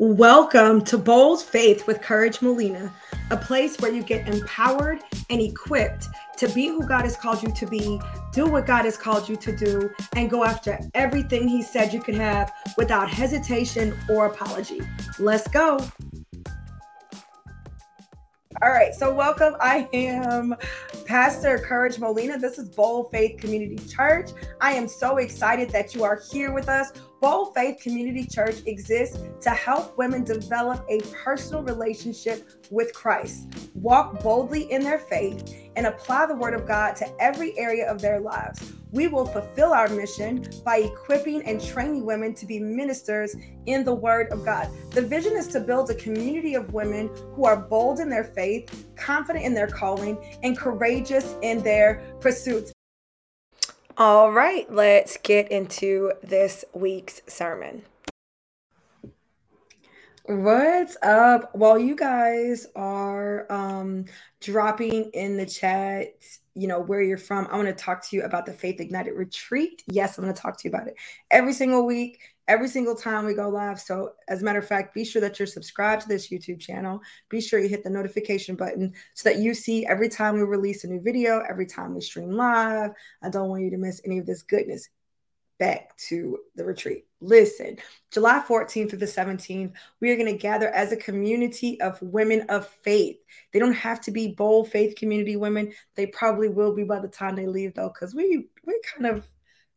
Welcome to Bold Faith with Courage Molina, a place where you get empowered and equipped to be who God has called you to be, do what God has called you to do, and go after everything He said you could have without hesitation or apology. Let's go. All right, so welcome. I am Pastor Courage Molina. This is Bold Faith Community Church. I am so excited that you are here with us. Bold Faith Community Church exists to help women develop a personal relationship with Christ, walk boldly in their faith, and apply the Word of God to every area of their lives. We will fulfill our mission by equipping and training women to be ministers in the Word of God. The vision is to build a community of women who are bold in their faith, confident in their calling, and courageous in their pursuits. All right, let's get into this week's sermon. What's up? While you guys are um, dropping in the chat, you know, where you're from, I want to talk to you about the Faith Ignited Retreat. Yes, I'm going to talk to you about it every single week every single time we go live. So, as a matter of fact, be sure that you're subscribed to this YouTube channel. Be sure you hit the notification button so that you see every time we release a new video, every time we stream live. I don't want you to miss any of this goodness. Back to the retreat. Listen, July 14th through the 17th, we are going to gather as a community of women of faith. They don't have to be bold faith community women. They probably will be by the time they leave, though, because we we kind of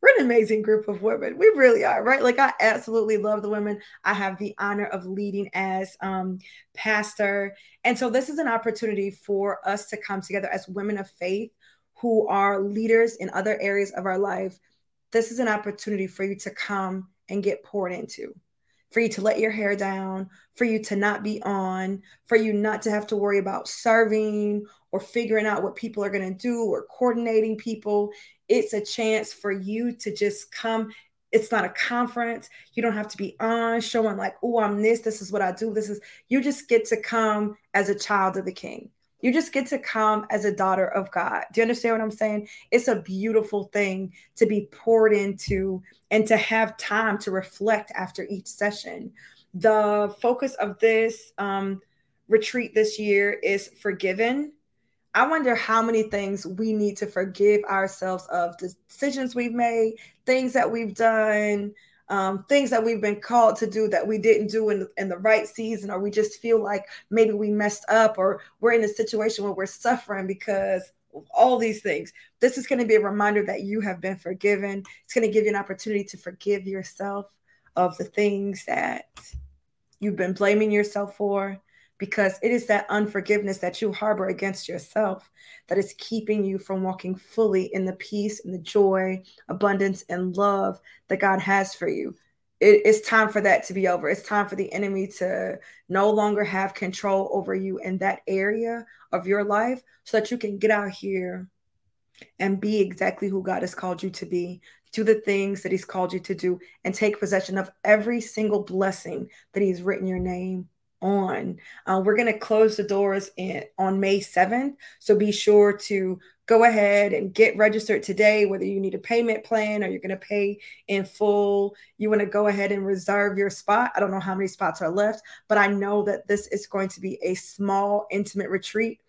we're an amazing group of women. We really are, right? Like I absolutely love the women. I have the honor of leading as um, pastor, and so this is an opportunity for us to come together as women of faith who are leaders in other areas of our life. This is an opportunity for you to come and get poured into for you to let your hair down, for you to not be on, for you not to have to worry about serving or figuring out what people are going to do or coordinating people. It's a chance for you to just come. It's not a conference. You don't have to be on showing like, oh, I'm this. This is what I do. This is, you just get to come as a child of the king. You just get to come as a daughter of God. Do you understand what I'm saying? It's a beautiful thing to be poured into and to have time to reflect after each session. The focus of this um, retreat this year is forgiven I wonder how many things we need to forgive ourselves of decisions we've made, things that we've done, um, things that we've been called to do that we didn't do in, in the right season, or we just feel like maybe we messed up, or we're in a situation where we're suffering because of all these things. This is going to be a reminder that you have been forgiven. It's going to give you an opportunity to forgive yourself of the things that you've been blaming yourself for because it is that unforgiveness that you harbor against yourself that is keeping you from walking fully in the peace and the joy, abundance, and love that God has for you. It, it's time for that to be over. It's time for the enemy to no longer have control over you in that area of your life so that you can get out here and be exactly who God has called you to be. Do the things that He's called you to do and take possession of every single blessing that He's written your name on. Uh, we're going to close the doors in, on May 7th. So be sure to go ahead and get registered today, whether you need a payment plan or you're going to pay in full. You want to go ahead and reserve your spot. I don't know how many spots are left, but I know that this is going to be a small, intimate retreat.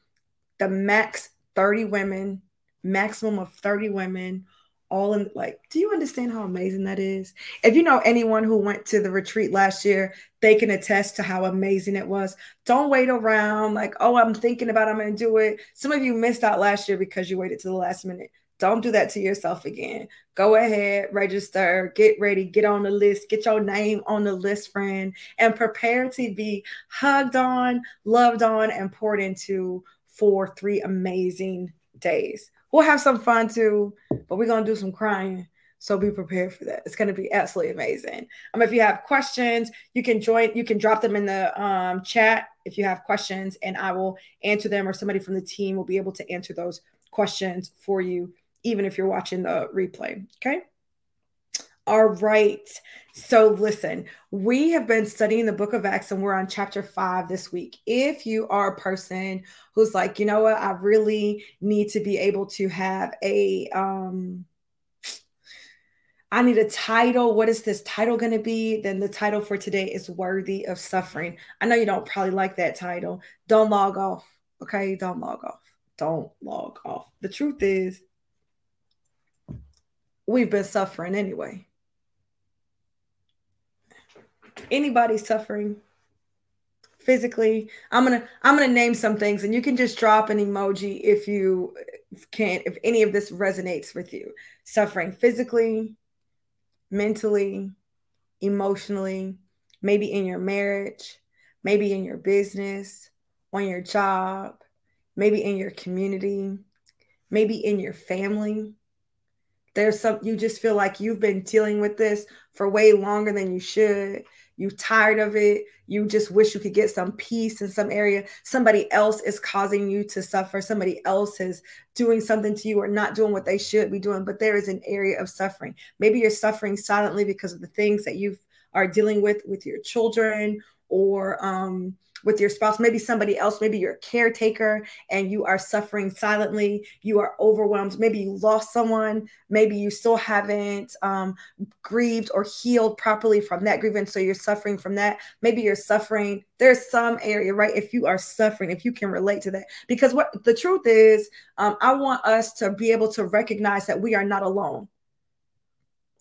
The max 30 women, maximum of 30 women all in like do you understand how amazing that is? If you know anyone who went to the retreat last year they can attest to how amazing it was. Don't wait around like oh i'm thinking about i'm to do it. Some of you missed out last year because you waited to the last minute. Don't do that to yourself again. Go ahead register get ready get on the list get your name on the list friend and prepare to be hugged on loved on and poured into for three amazing days We'll have some fun too, but we're gonna do some crying. So be prepared for that. It's going to be absolutely amazing. Um, if you have questions, you can join. You can drop them in the um, chat if you have questions, and I will answer them, or somebody from the team will be able to answer those questions for you, even if you're watching the replay. Okay. All right. So, listen, we have been studying the book of Acts and we're on chapter five this week. If you are a person who's like, you know what, I really need to be able to have a, um, I need a title. What is this title going to be? Then the title for today is Worthy of Suffering. I know you don't probably like that title. Don't log off. Okay. Don't log off. Don't log off. The truth is, we've been suffering anyway. Anybody suffering physically i'm gonna i'm gonna name some things and you can just drop an emoji if you can't if any of this resonates with you suffering physically mentally, emotionally, maybe in your marriage, maybe in your business, on your job, maybe in your community, maybe in your family. There's some, you just feel like you've been dealing with this for way longer than you should you tired of it. You just wish you could get some peace in some area. Somebody else is causing you to suffer. Somebody else is doing something to you or not doing what they should be doing. But there is an area of suffering. Maybe you're suffering silently because of the things that you are dealing with with your children or um with your spouse, maybe somebody else, maybe you're a caretaker and you are suffering silently, you are overwhelmed, maybe you lost someone, maybe you still haven't um, grieved or healed properly from that grievance, so you're suffering from that. Maybe you're suffering. There's some area, right? If you are suffering, if you can relate to that, because what the truth is, um, I want us to be able to recognize that we are not alone.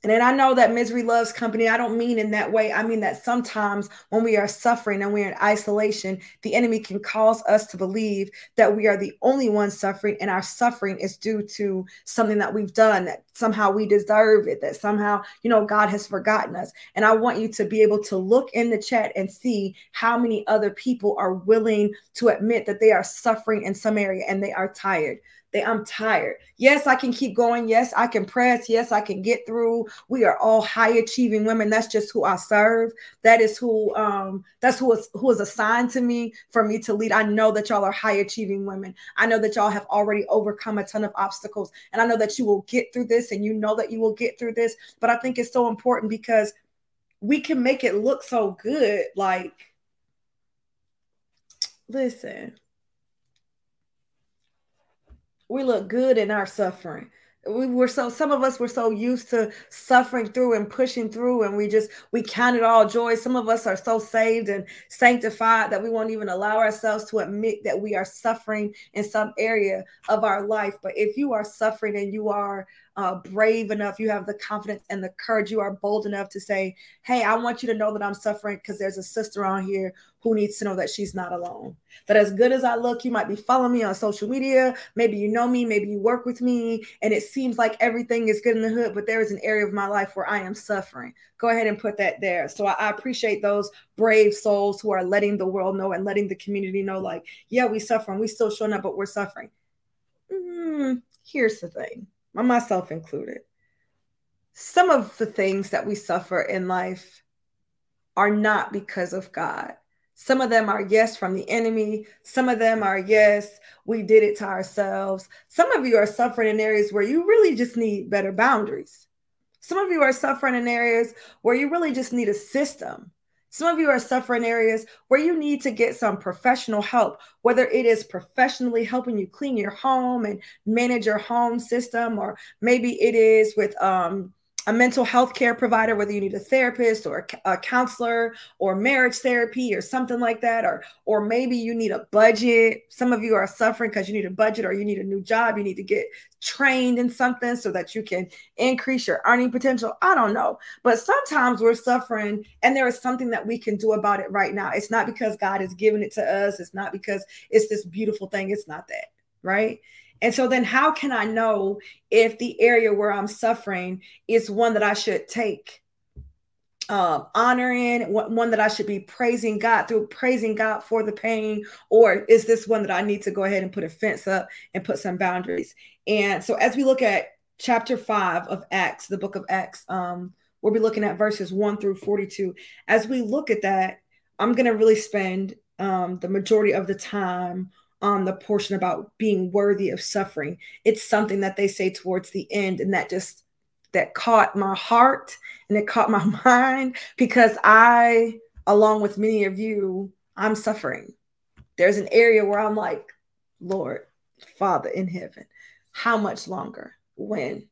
And then I know that misery loves company. I don't mean in that way. I mean that sometimes when we are suffering and we're in isolation, the enemy can cause us to believe that we are the only ones suffering and our suffering is due to something that we've done, that somehow we deserve it, that somehow, you know, God has forgotten us. And I want you to be able to look in the chat and see how many other people are willing to admit that they are suffering in some area and they are tired I'm tired. Yes, I can keep going. Yes, I can press. Yes, I can get through. We are all high achieving women. That's just who I serve. That is who um that's who is who is assigned to me for me to lead. I know that y'all are high achieving women. I know that y'all have already overcome a ton of obstacles and I know that you will get through this and you know that you will get through this, but I think it's so important because we can make it look so good like listen we look good in our suffering. We were so some of us were so used to suffering through and pushing through and we just we count it all joy. Some of us are so saved and sanctified that we won't even allow ourselves to admit that we are suffering in some area of our life. But if you are suffering and you are uh, brave enough, you have the confidence and the courage, you are bold enough to say, Hey, I want you to know that I'm suffering because there's a sister on here who needs to know that she's not alone. That as good as I look, you might be following me on social media. Maybe you know me, maybe you work with me, and it seems like everything is good in the hood, but there is an area of my life where I am suffering. Go ahead and put that there. So I, I appreciate those brave souls who are letting the world know and letting the community know, like, yeah, we suffer and we still showing up, but we're suffering. Mm, here's the thing myself included. Some of the things that we suffer in life are not because of God. Some of them are yes from the enemy. Some of them are yes, we did it to ourselves. Some of you are suffering in areas where you really just need better boundaries. Some of you are suffering in areas where you really just need a system. Some of you are suffering areas where you need to get some professional help, whether it is professionally helping you clean your home and manage your home system, or maybe it is with um, a mental health care provider, whether you need a therapist or a, counselor or marriage therapy or something like that, or or maybe you need a budget. Some of you are suffering because you need a budget or you need a new job. You need to get trained in something so that you can increase your earning potential. I don't know, but sometimes we're suffering, and there is something that we can do about it right now. It's not because God has given it to us. It's not because it's this beautiful thing. It's not that, right? And so then how can I know if the area where I'm suffering is one that I should take uh, honor in, one that I should be praising God through, praising God for the pain, or is this one that I need to go ahead and put a fence up and put some boundaries? And so as we look at chapter five of Acts, the book of Acts, um, we'll be looking at verses one through 42. As we look at that, I'm going to really spend um, the majority of the time on the portion about being worthy of suffering. It's something that they say towards the end, and that just that caught my heart and it caught my mind because I, along with many of you, I'm suffering. There's an area where I'm like, Lord, Father in heaven, how much longer? When?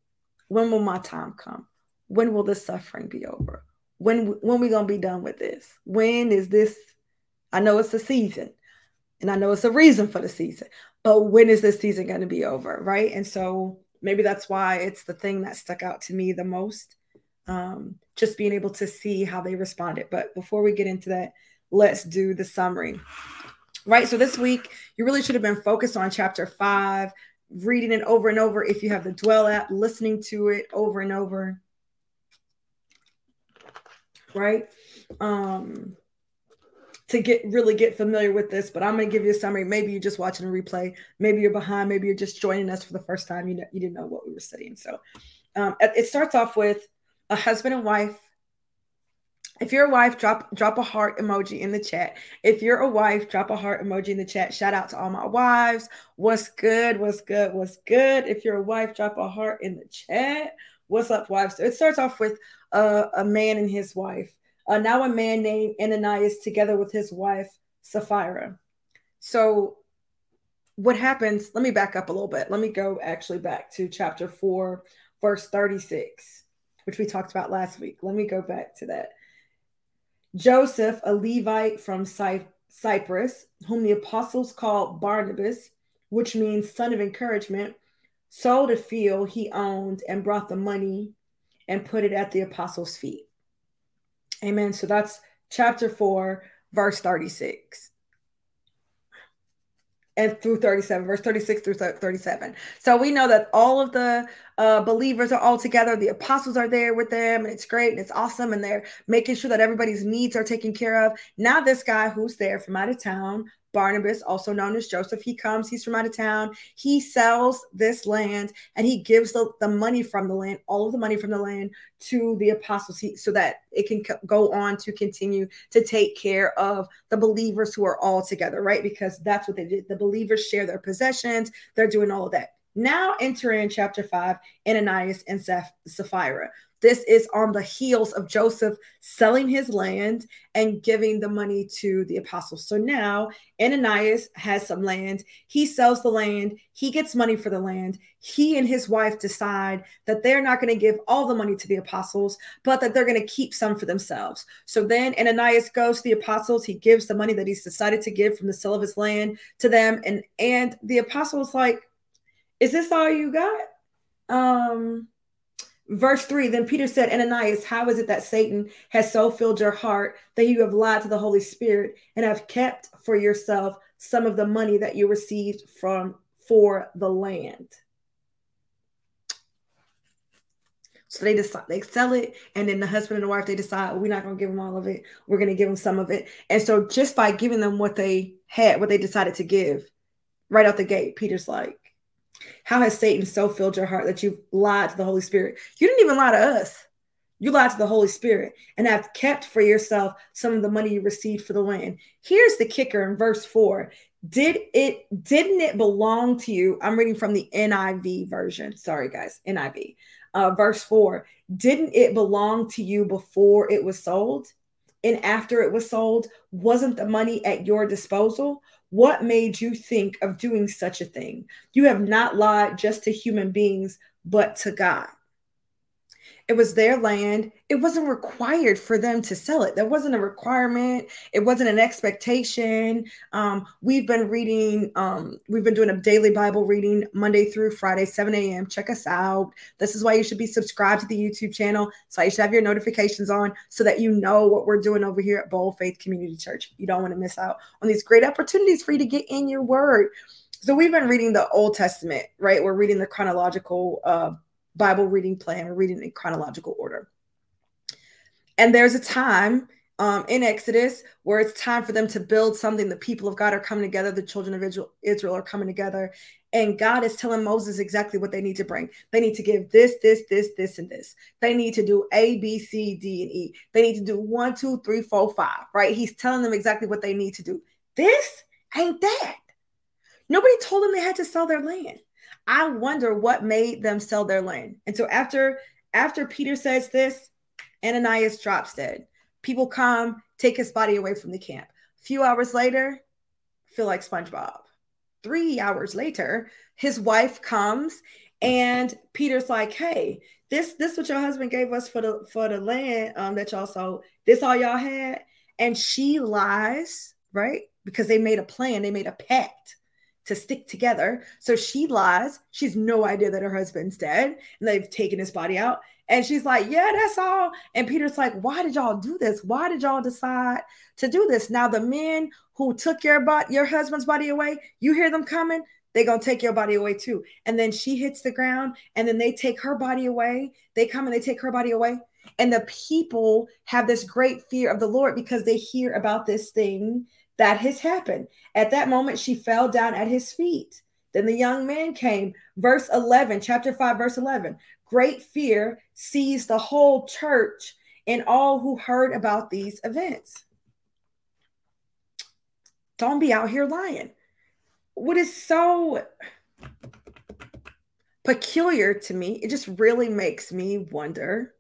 When will my time come? when will this suffering be over? When when we gonna be done with this? When is this? I know it's a season, and I know it's a reason for the season, but when is this season going to be over, right? And so maybe that's why it's the thing that stuck out to me the most. Um, just being able to see how they responded. But before we get into that, let's do the summary. Right. So this week, you really should have been focused on chapter five, reading it over and over. If you have the Dwell app, listening to it over and over. Right. Um, to get really get familiar with this, but I'm going to give you a summary. Maybe you're just watching a replay. Maybe you're behind. Maybe you're just joining us for the first time. You know, you didn't know what we were studying. So um, it starts off with a husband and wife if you're a wife, drop drop a heart emoji in the chat. If you're a wife, drop a heart emoji in the chat. Shout out to all my wives. What's good? What's good? What's good? If you're a wife, drop a heart in the chat. What's up, wives? So It starts off with a man and his wife. Uh, now a man named Ananias together with his wife Sapphira. So what happens? Let me back up a little bit. Let me go actually back to chapter four, verse 36, which we talked about last week. Let me go back to that. Joseph, a Levite from Cy- Cyprus, whom the apostles called Barnabas, which means son of encouragement, sold a field he owned and brought the money and put it at the apostles' feet. Amen. So that's chapter 4, verse 36 and through 37, verse 36 through 37. So we know that all of the uh, believers are all together. The apostles are there with them, and it's great and it's awesome. And they're making sure that everybody's needs are taken care of. Now, this guy who's there from out of town Barnabas, also known as Joseph, he comes, he's from out of town. He sells this land and he gives the, the money from the land, all of the money from the land to the apostles so that it can go on to continue to take care of the believers who are all together, right? Because that's what they did. The believers share their possessions, they're doing all of that. Now enter in chapter 5, Ananias and Sapphira. This is on the heels of Joseph selling his land and giving the money to the apostles. So now Ananias has some land. He sells the land. He gets money for the land. He and his wife decide that they're not going to give all the money to the apostles, but that they're going to keep some for themselves. So then Ananias goes to the apostles. He gives the money that he's decided to give from the sale of his land to them. And, and the apostles like, is this all you got? Um, Verse 3 Then Peter said, Ananias, how is it that Satan has so filled your heart that you have lied to the Holy Spirit and have kept for yourself some of the money that you received from for the land? So they decide they sell it, and then the husband and the wife they decide we're not going to give them all of it. We're going to give them some of it. And so just by giving them what they had, what they decided to give, right out the gate, Peter's like, how has Satan so filled your heart that you've lied to the Holy Spirit? You didn't even lie to us. You lied to the Holy Spirit and have kept for yourself some of the money you received for the land. Here's the kicker in verse 4. Did it didn't it belong to you? I'm reading from the NIV version. Sorry guys, NIV. Uh, verse 4. Didn't it belong to you before it was sold? And after it was sold, wasn't the money at your disposal? What made you think of doing such a thing? You have not lied just to human beings, but to God. It was their land. It wasn't required for them to sell it. There wasn't a requirement. It wasn't an expectation. Um, we've been reading, um, we've been doing a daily Bible reading Monday through Friday, 7 a.m. Check us out. This is why you should be subscribed to the YouTube channel. So you should have your notifications on so that you know what we're doing over here at Bold Faith Community Church. You don't want to miss out on these great opportunities for you to get in your word. So we've been reading the Old Testament, right? We're reading the chronological uh, Bible reading plan. We're reading in chronological order. And there's a time um, in Exodus where it's time for them to build something. The people of God are coming together. The children of Israel, Israel are coming together. And God is telling Moses exactly what they need to bring. They need to give this, this, this, this, and this. They need to do A, B, C, D, and E. They need to do one, two, three, four, five, right? He's telling them exactly what they need to do. This ain't that. Nobody told them they had to sell their land. I wonder what made them sell their land. And so after after Peter says this, Ananias drops dead. People come, take his body away from the camp. A few hours later, feel like SpongeBob. Three hours later, his wife comes and Peter's like, Hey, this this what your husband gave us for the for the land um that y'all sold. This all y'all had, and she lies, right? Because they made a plan, they made a pact to stick together. So she lies. She's no idea that her husband's dead and they've taken his body out. And she's like, Yeah, that's all. And Peter's like, Why did y'all do this? Why did y'all decide to do this? Now, the men who took your body, your husband's body away, you hear them coming, they're gonna take your body away too. And then she hits the ground, and then they take her body away. They come and they take her body away. And the people have this great fear of the Lord because they hear about this thing that has happened. At that moment, she fell down at his feet. Then the young man came. Verse 11, chapter 5, verse 11. Great fear seized the whole church and all who heard about these events. Don't be out here lying. What is so peculiar to me, it just really makes me wonder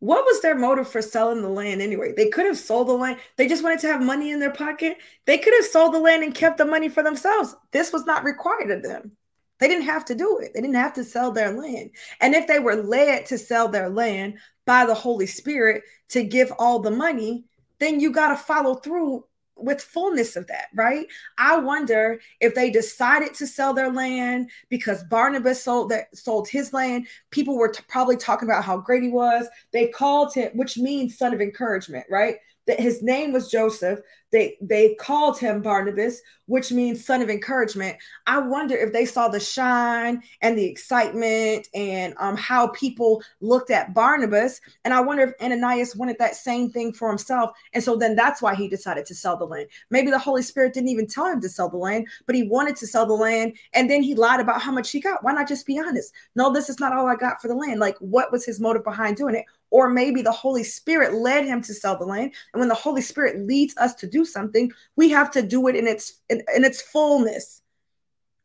what was their motive for selling the land anyway? They could have sold the land. They just wanted to have money in their pocket. They could have sold the land and kept the money for themselves. This was not required of them. They didn't have to do it. They didn't have to sell their land. And if they were led to sell their land by the Holy Spirit to give all the money, then you got to follow through with fullness of that, right? I wonder if they decided to sell their land because Barnabas sold that sold his land. People were t- probably talking about how great he was. They called him, which means son of encouragement, right? That his name was Joseph. They they called him Barnabas, which means son of encouragement. I wonder if they saw the shine and the excitement and um, how people looked at Barnabas. And I wonder if Ananias wanted that same thing for himself. And so then that's why he decided to sell the land. Maybe the Holy Spirit didn't even tell him to sell the land, but he wanted to sell the land. And then he lied about how much he got. Why not just be honest? No, this is not all I got for the land. Like, what was his motive behind doing it? Or maybe the Holy Spirit led him to sell the land. And when the Holy Spirit leads us to do something, we have to do it in its in, in its fullness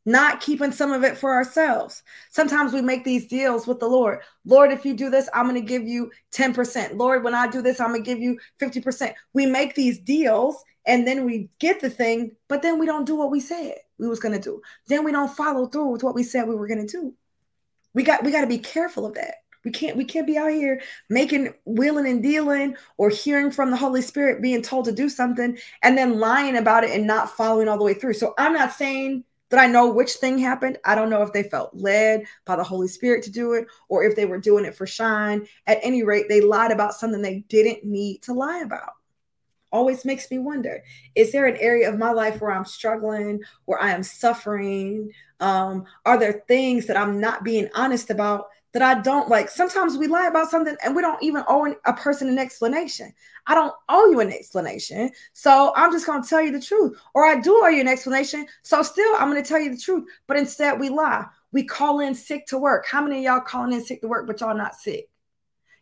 not keeping some of it for ourselves. Sometimes we make these deals with the Lord. Lord, if you do this, I'm going to give you 10%. Lord, when I do this, I'm going to give you 50%. We make these deals and then we get the thing, but then we don't do what we said we was going to do. Then we don't follow through with what we said we were going to do. We got we got to be careful of that. We can't we can't be out here making willing and dealing or hearing from the Holy Spirit being told to do something and then lying about it and not following all the way through. So I'm not saying that I know which thing happened. I don't know if they felt led by the Holy Spirit to do it or if they were doing it for shine. At any rate, they lied about something they didn't need to lie about. Always makes me wonder is there an area of my life where I'm struggling, where I am suffering? Um, are there things that I'm not being honest about that I don't like. Sometimes we lie about something and we don't even owe a person an explanation. I don't owe you an explanation. So I'm just going to tell you the truth. Or I do owe you an explanation. So still, I'm going to tell you the truth. But instead, we lie. We call in sick to work. How many of y'all calling in sick to work, but y'all not sick?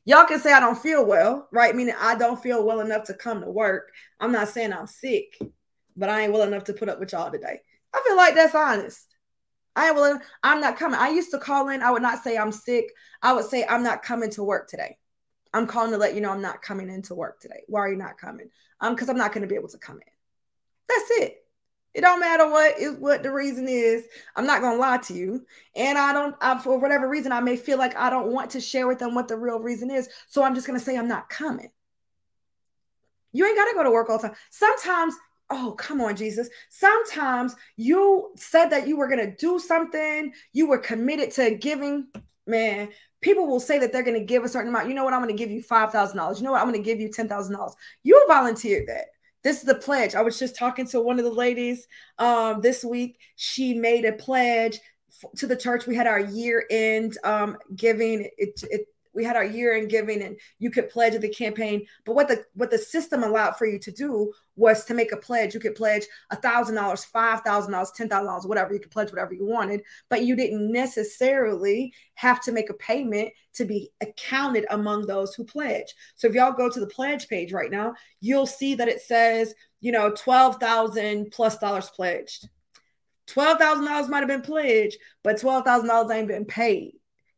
Y'all can say I don't feel well, right? Meaning I don't feel well enough to come to work. I'm not saying I'm sick, but I ain't well enough to put up with y'all today. I feel like that's honest. I will. I'm not coming. I used to call in. I would not say I'm sick. I would say I'm not coming to work today. I'm calling to let you know I'm not coming into work today. Why are you not coming? Um, because I'm not going to be able to come in. That's it. It don't matter what is what the reason is. I'm not gonna lie to you, and I don't. I, for whatever reason, I may feel like I don't want to share with them what the real reason is. So I'm just gonna say I'm not coming. You ain't gotta go to work all the time. Sometimes oh come on jesus. Sometimes you said that you were going to do something you were committed to giving man people will say that they're going to give a certain amount. You know what? I'm going to give you $5000 you know what? I'm going to give you $10000 you volunteered that. This is the pledge. I was just talking to one of the ladies um, this week. She made a pledge to the church. We had our year end um, giving. It, it we had our year in giving and you could pledge at the campaign. But what the what the system allowed for you to do was to make a pledge. You could pledge a thousand dollars five thousand dollars ten thousand dollars whatever. You could pledge whatever you wanted but you didn't necessarily have to make a payment to be accounted among those who pledge. So if y'all go to the pledge page right now you'll see that it says you know 12,000 plus dollars pledged. $12,000 might have been pledged, but $12,000 ain't been paid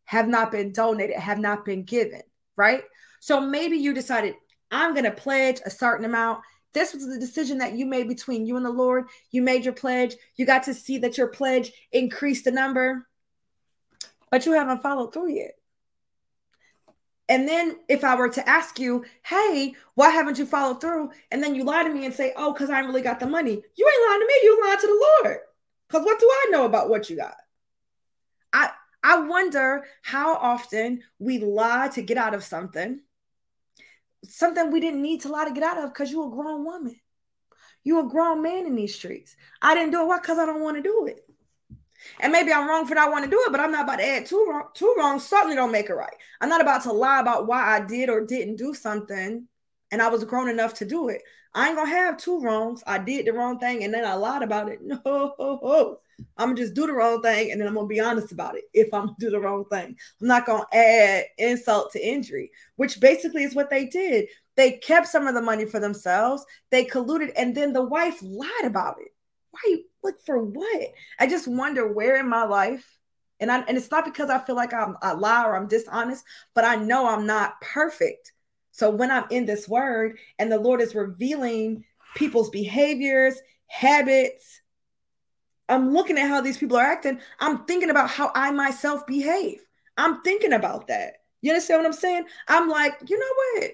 have not been donated, have not been given, right? So maybe you decided, I'm going to pledge a certain amount. This was the decision that you made between you and the Lord. You made your pledge. You got to see that your pledge increased the number, but you haven't followed through yet. And then if I were to ask you, hey, why haven't you followed through? And then you lie to me and say, oh, because I really got the money. You ain't lying to me, you lying to the Lord. Because what do I know about what you got? I I wonder how often we lie to get out of something, something we didn't need to lie to get out of because you're a grown woman. You're a grown man in these streets. I didn't do it. Why? Because I don't want to do it. And maybe I'm wrong for not wanting to do it, but I'm not about to add two wrong. Two wrong certainly don't make it right. I'm not about to lie about why I did or didn't do something, and I was grown enough to do it. I ain't gonna have two wrongs. I did the wrong thing and then I lied about it. No, I'm gonna just do the wrong thing and then I'm gonna be honest about it if I'm gonna do the wrong thing. I'm not gonna add insult to injury, which basically is what they did. They kept some of the money for themselves, they colluded, and then the wife lied about it. Why look for what? I just wonder where in my life, and I and it's not because I feel like I'm a lie or I'm dishonest, but I know I'm not perfect. So when I'm in this word and the Lord is revealing people's behaviors, habits, I'm looking at how these people are acting. I'm thinking about how I myself behave. I'm thinking about that. You understand what I'm saying? I'm like, you know what?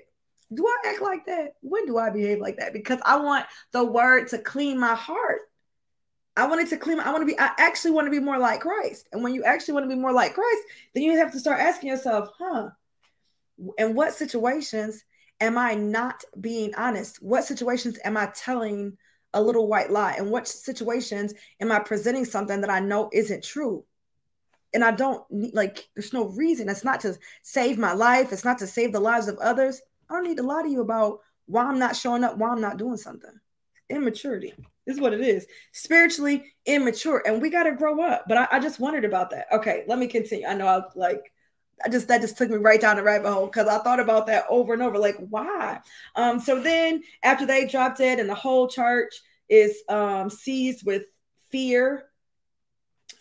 Do I act like that? When do I behave like that? Because I want the word to clean my heart. I wanted to clean. I want to be. I actually want to be more like Christ. And when you actually want to be more like Christ, then you have to start asking yourself, "Huh? in what situations am I not being honest? What situations am I telling a little white lie? In what situations am I presenting something that I know isn't true? And I don't like, there's no reason. It's not to save my life, it's not to save the lives of others. I don't need to lie to you about why I'm not showing up, why I'm not doing something. Immaturity is what it is. Spiritually immature. And we got to grow up. But I, I just wondered about that. Okay, let me continue. I know I like I just that just took me right down the rabbit hole because I thought about that over and over, like why? Um, so then after they dropped it, and the whole church is um seized with fear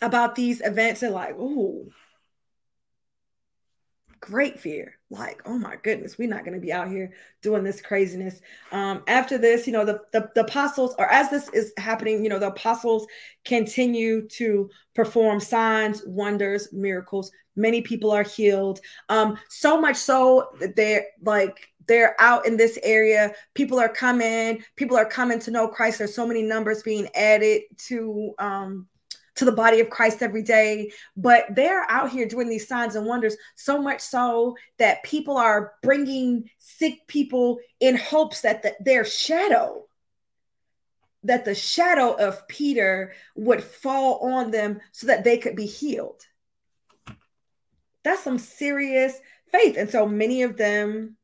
about these events, and like, oh, great fear like oh my goodness we're not going to be out here doing this craziness. Um after this you know the, the, the apostles or as this is happening you know the apostles continue to perform signs wonders miracles. Many people are healed. Um so much so that they're like they're out in this area. People are coming. People are coming to know christ. There's so many numbers being added to um to the body of Christ every day. But they're out here doing these signs and wonders so much so that people are bringing sick people in hopes that the, their shadow, that the shadow of Peter would fall on them so that they could be healed. That's some serious faith. And so many of them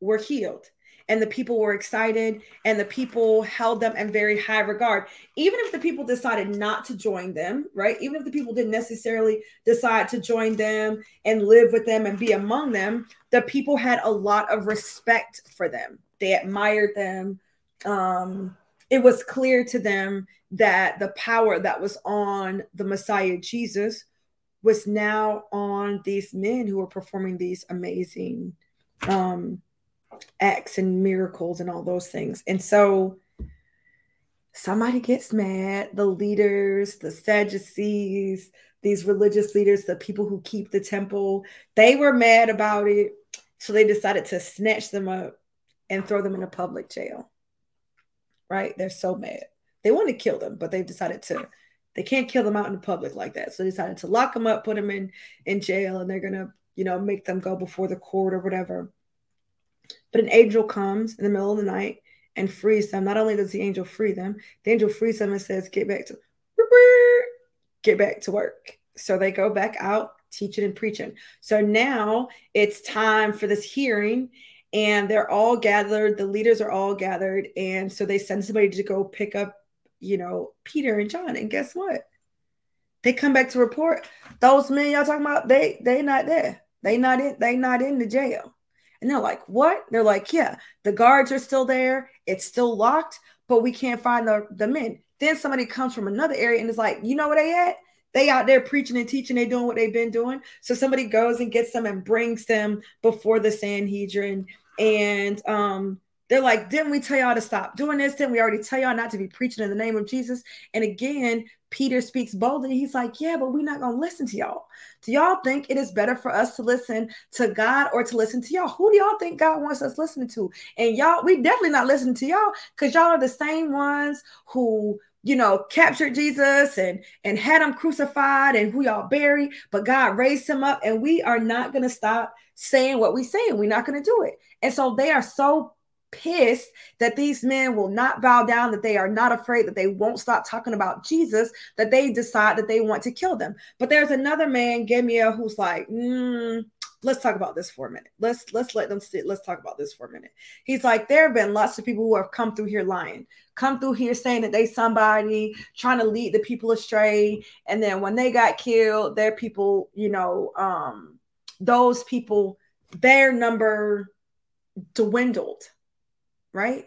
were healed and the people were excited and the people held them in very high regard. Even if the people decided not to join them right? Even if the people didn't necessarily decide to join them and live with them and be among them the people had a lot of respect for them. They admired them. Um, it was clear to them that the power that was on the messiah jesus was now on these men who were performing these amazing um, acts and miracles and all those things. And so somebody gets mad, the leaders, the Sadducees, these religious leaders, the people who keep the temple, they were mad about it. So they decided to snatch them up and throw them in a public jail. Right? They're so mad. They want to kill them, but they've decided to they can't kill them out in the public like that. So they decided to lock them up, put them in in jail, and they're gonna, you know, make them go before the court or whatever. But an angel comes in the middle of the night and frees them. Not only does the angel free them, the angel frees them and says, Get back to get back to work. So they go back out teaching and preaching. So now it's time for this hearing, and they're all gathered. The leaders are all gathered, and so they send somebody to go pick up, you know, Peter and John. And guess what? They come back to report those men y'all talking about. They they not there. They not in. They not in the jail. And they're like, what? They're like, yeah, the guards are still there. It's still locked, but we can't find the, the men. Then somebody comes from another area and is like, you know where they at? They out there preaching and teaching. They doing what they've been doing. So somebody goes and gets them and brings them before the Sanhedrin. And um, They're like, didn't we tell y'all to stop doing this? Didn't we already tell y'all not to be preaching in the name of Jesus? And again, Peter speaks boldly. He's like, yeah, but we're not going to listen to y'all. Do y'all think it is better for us to listen to God or to listen to y'all? Who do y'all think God wants us listening to? And y'all, we definitely not listening to y'all because y'all are the same ones who you know, captured Jesus and and had him crucified and who y'all buried, but God raised him up, and we are not going to stop saying what we saying. We're not going to do it. And so they are so pissed that these men will not bow down, that they are not afraid, that they won't stop talking about Jesus, that they decide that they want to kill them. But there's another man, Gamaliel, who's like, mm, let's talk about this for a minute. Let's let's let them sit. Let's talk about this for a minute. He's like, there have been lots of people who have come through here lying, come through here saying that they somebody trying to lead the people astray, and then when they got killed, their people, you know, um, those people, their number dwindled, right?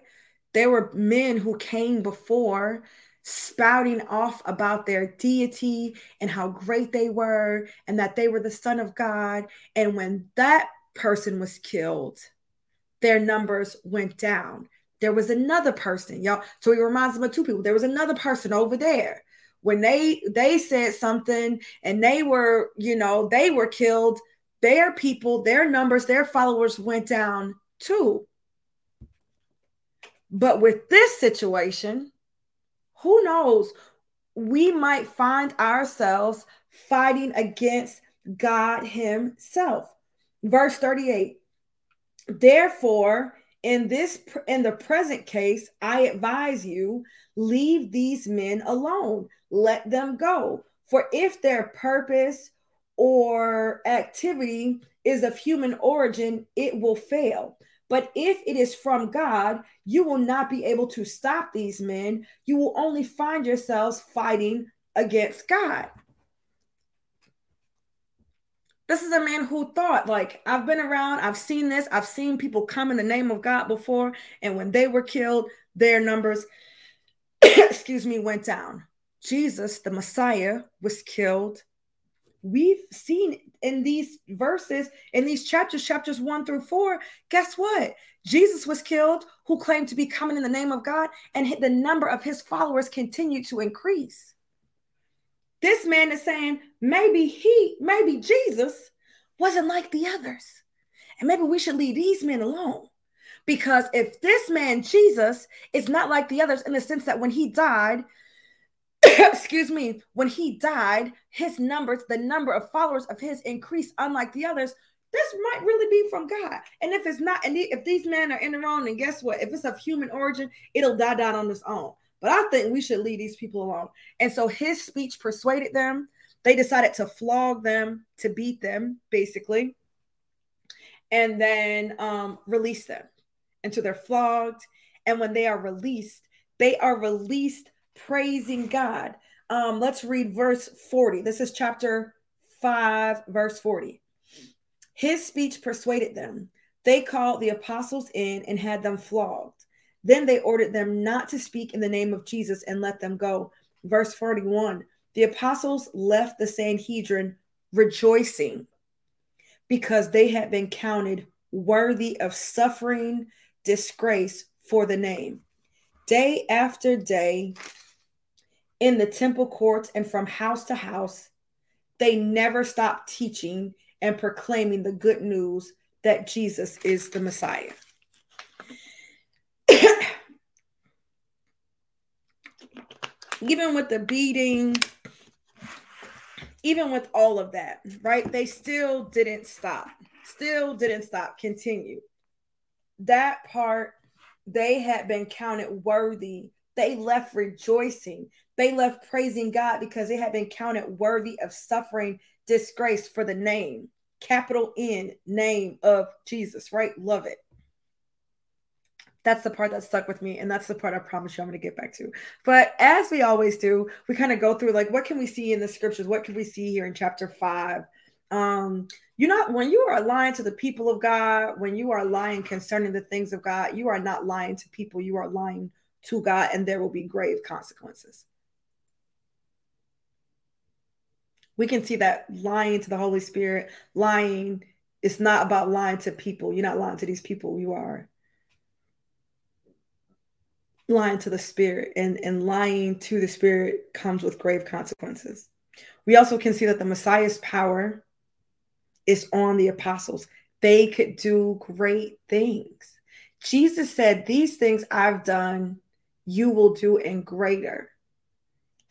There were men who came before spouting off about their deity and how great they were and that they were the son of God. And when that person was killed, their numbers went down. There was another person, y'all. So he reminds them of two people. There was another person over there. When they they said something and they were, you know, they were killed, their people, their numbers, their followers went down too. But with this situation, who knows? We might find ourselves fighting against God Himself. Verse 38 Therefore, in this in the present case, I advise you leave these men alone. Let them go. For if their purpose or activity is of human origin, it will fail. But if it is from God, you will not be able to stop these men. You will only find yourselves fighting against God. This is a man who thought, like, I've been around, I've seen this, I've seen people come in the name of God before, and when they were killed, their numbers, excuse me, went down. Jesus, the Messiah, was killed we've seen in these verses, in these chapters, chapters one through four, guess what? Jesus was killed, who claimed to be coming in the name of God, and the number of his followers continued to increase. This man is saying maybe he, maybe Jesus wasn't like the others. And maybe we should leave these men alone. Because if this man, Jesus, is not like the others in the sense that when he died, excuse me, when he died, his numbers, the number of followers of his increased, unlike the others. This might really be from God. And if it's not, and if these men are in the wrong, then guess what? If it's of human origin, it'll die down on its own. But I think we should leave these people alone. And so his speech persuaded them. They decided to flog them, to beat them, basically, and then um, release them. And so they're flogged. And when they are released, they are released praising God. Um, let's read verse 40. This is chapter 5, verse 40. His speech persuaded them. They called the apostles in and had them flogged. Then they ordered them not to speak in the name of Jesus and let them go. Verse 41 The apostles left the Sanhedrin rejoicing because they had been counted worthy of suffering disgrace for the name. Day after day, in the temple courts and from house to house, they never stopped teaching and proclaiming the good news that Jesus is the Messiah. even with the beating, even with all of that, right? They still didn't stop, still didn't stop, continue. That part, they had been counted worthy. They left rejoicing. They left praising God because they had been counted worthy of suffering disgrace for the name, capital N, name of Jesus, right? Love it. That's the part that stuck with me. And that's the part I promise you I'm going to get back to. But as we always do, we kind of go through like, what can we see in the scriptures? What can we see here in chapter five? Um, you're not when you are lying to the people of God, when you are lying concerning the things of God, you are not lying to people, you are lying to God, and there will be grave consequences. We can see that lying to the Holy Spirit, lying, it's not about lying to people. You're not lying to these people. You are lying to the spirit and, and lying to the spirit comes with grave consequences. We also can see that the Messiah's power is on the apostles. They could do great things. Jesus said, These things I've done, you will do in greater.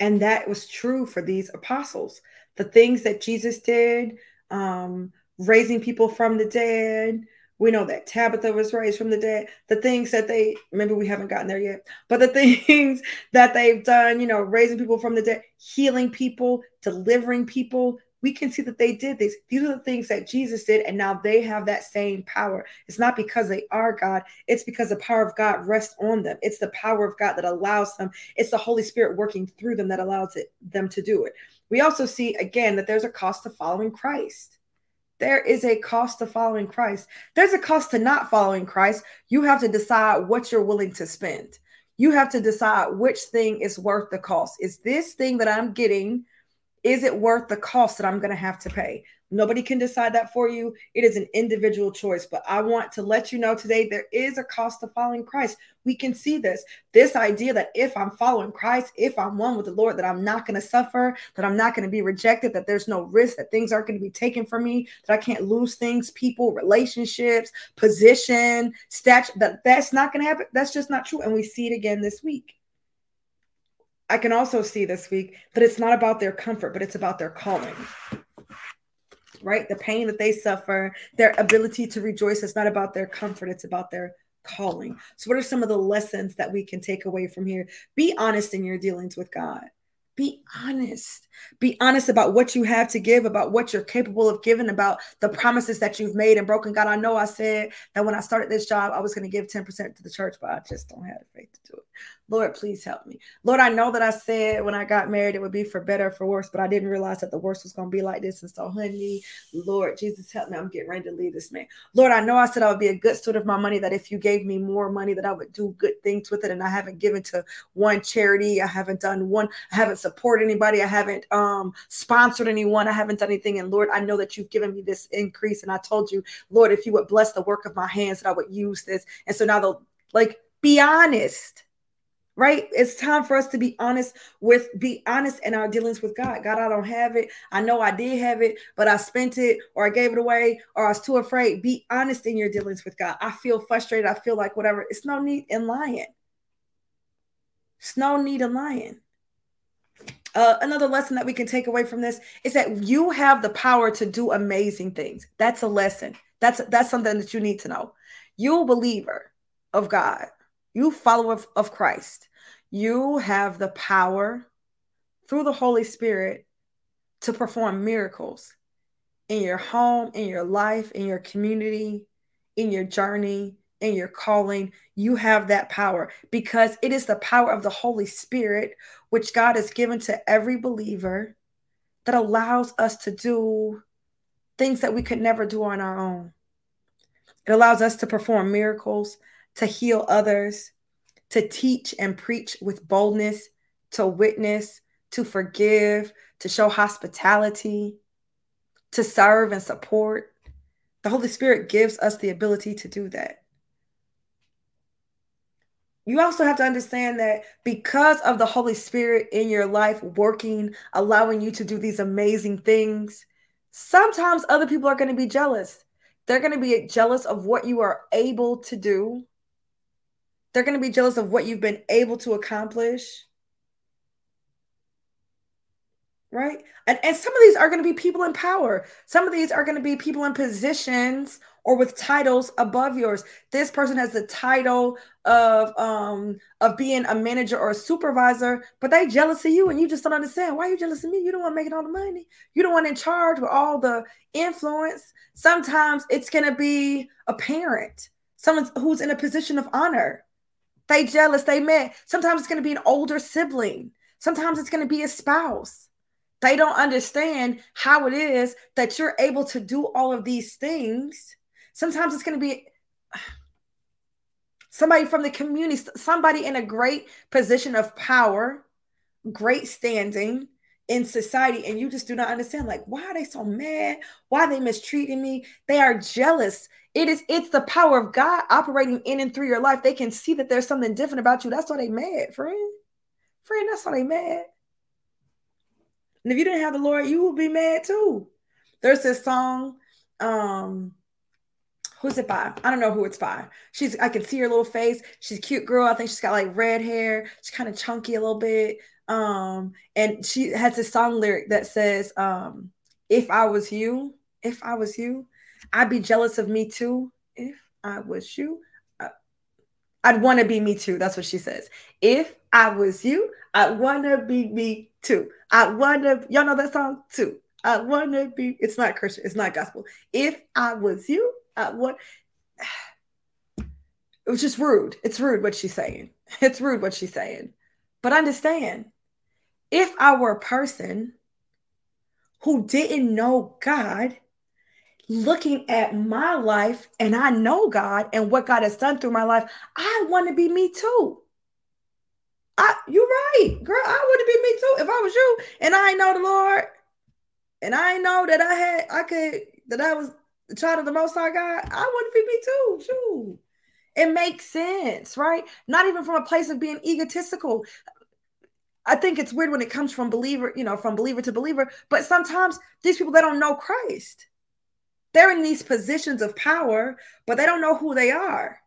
And that was true for these apostles. The things that Jesus did, um, raising people from the dead, we know that Tabitha was raised from the dead. The things that they maybe we haven't gotten there yet, but the things that they've done, you know, raising people from the dead, healing people, delivering people, we can see that they did this. These are the things that Jesus did, and now they have that same power. It's not because they are God, it's because the power of God rests on them. It's the power of God that allows them, it's the Holy Spirit working through them that allows it, them to do it. We also see again that there's a cost to following Christ. There is a cost to following Christ. There's a cost to not following Christ. You have to decide what you're willing to spend. You have to decide which thing is worth the cost. Is this thing that I'm getting, is it worth the cost that I'm going to have to pay? Nobody can decide that for you. It is an individual choice. But I want to let you know today there is a cost to following Christ. We can see this. This idea that if I'm following Christ, if I'm one with the Lord, that I'm not going to suffer, that I'm not going to be rejected, that there's no risk, that things aren't going to be taken from me, that I can't lose things, people, relationships, position, stature, that that's not going to happen. That's just not true. And we see it again this week. I can also see this week that it's not about their comfort, but it's about their calling right? The pain that they suffer, their ability to rejoice is not about their comfort, it's about their calling. So, what are some of the lessons that we can take away from here? Be honest in your dealings with God. Be honest. Be honest about what you have to give, about what you're capable of giving, about the promises that you've made and broken. God, I know I said that when I started this job, I was going to give 10% to the church, but I just don't have the faith to do it. Lord, please help me. Lord, I know that I said when I got married it would be for better for worse, but I didn't realize that the worst was going to be like this. And so, honey, Lord, Jesus, help me. I'm getting ready to leave this man. Lord, I know I said I would be a good steward of my money, that if you gave me more money, that I would do good things with it. And I haven't given to one charity. I haven't done one. I haven't supported anybody. I haven't um, sponsored anyone. I haven't done anything. And Lord, I know that you've given me this increase. And I told you, Lord, if you would bless the work of my hands, that I would use this. And so now, the like, be honest right? It's time for us to be honest with be honest in our dealings with god. God i don't have it. I know i did have it but i spent it or i gave it away or i was too afraid. Be honest in your dealings with god. I feel frustrated. I feel like whatever. It's no need in lying. It's no need in lying. Uh, another lesson that we can take away from this is that you have the power to do amazing things. That's a lesson. That's that's something that you need to know. You believer of god you follower of, of Christ, you have the power through the Holy Spirit to perform miracles in your home, in your life, in your community, in your journey, in your calling. You have that power because it is the power of the Holy Spirit, which God has given to every believer, that allows us to do things that we could never do on our own. It allows us to perform miracles, to heal others, to teach and preach with boldness, to witness, to forgive, to show hospitality, to serve and support. The Holy Spirit gives us the ability to do that. You also have to understand that because of the Holy Spirit in your life working, allowing you to do these amazing things, sometimes other people are going to be jealous. They're going to be jealous of what you are able to do they're going to be jealous of what you've been able to accomplish. Right? And, and some of these are going to be people in power. Some of these are going to be people in positions or with titles above yours. This person has the title of um of being a manager or a supervisor, but they jealous of you and you just don't understand. Why you jealous of me? You don't want making all the money. You don't want in charge with all the influence. Sometimes it's gonna be a parent, someone who's in a position of honor. They jealous, they mad. Sometimes it's going to be an older sibling. Sometimes it's going to be a spouse. They don't understand how it is that you're able to do all of these things. Sometimes it's going to be somebody from the community, somebody in a great position of power, great standing, in society and you just do not understand like why are they so mad why are they mistreating me they are jealous it is it's the power of god operating in and through your life they can see that there's something different about you that's why they mad friend friend that's why they mad and if you didn't have the lord you would be mad too there's this song um who's it by? I don't know who it's by. She's I can see her little face. She's a cute girl. I think she's got like red hair. She's kind of chunky a little bit. Um, and she has a song lyric that says, um, if I was you, if I was you, I'd be jealous of me too. If I was you, I'd want to be me too. That's what she says. If I was you, I'd want to be me too. I want to, y'all know that song too. I want to be, it's not Christian, it's not gospel. If I was you, I what it was just rude. It's rude what she's saying. It's rude what she's saying. But understand, if I were a person who didn't know God, looking at my life and I know God and what God has done through my life, I want to be me too. I, you're right, girl. I want to be me too. If I was you and I know the Lord, and I know that I had, I could, that I was the child of the Most High God, I want to be me too. Shoot. It makes sense, right? Not even from a place of being egotistical. I think it's weird when it comes from believer, you know, from believer to believer, but sometimes these people they don't know Christ. They're in these positions of power, but they don't know who they are.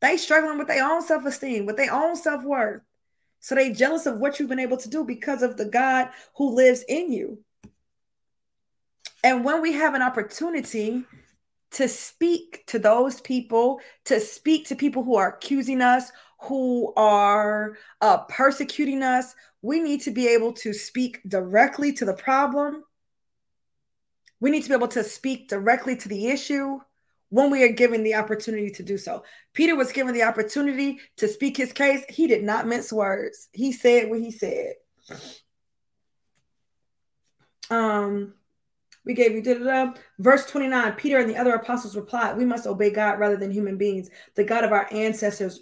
They struggling with their own self-esteem, with their own self-worth. So they jealous of what you've been able to do because of the God who lives in you. And when we have an opportunity to speak to those people, to speak to people who are accusing us, who are uh, persecuting us, we need to be able to speak directly to the problem. We need to be able to speak directly to the issue when we are given the opportunity to do so. Peter was given the opportunity to speak his case. He did not mince words. He said what he said. Um, we gave you da, da, da. verse 29 peter and the other apostles replied we must obey god rather than human beings the god of our ancestors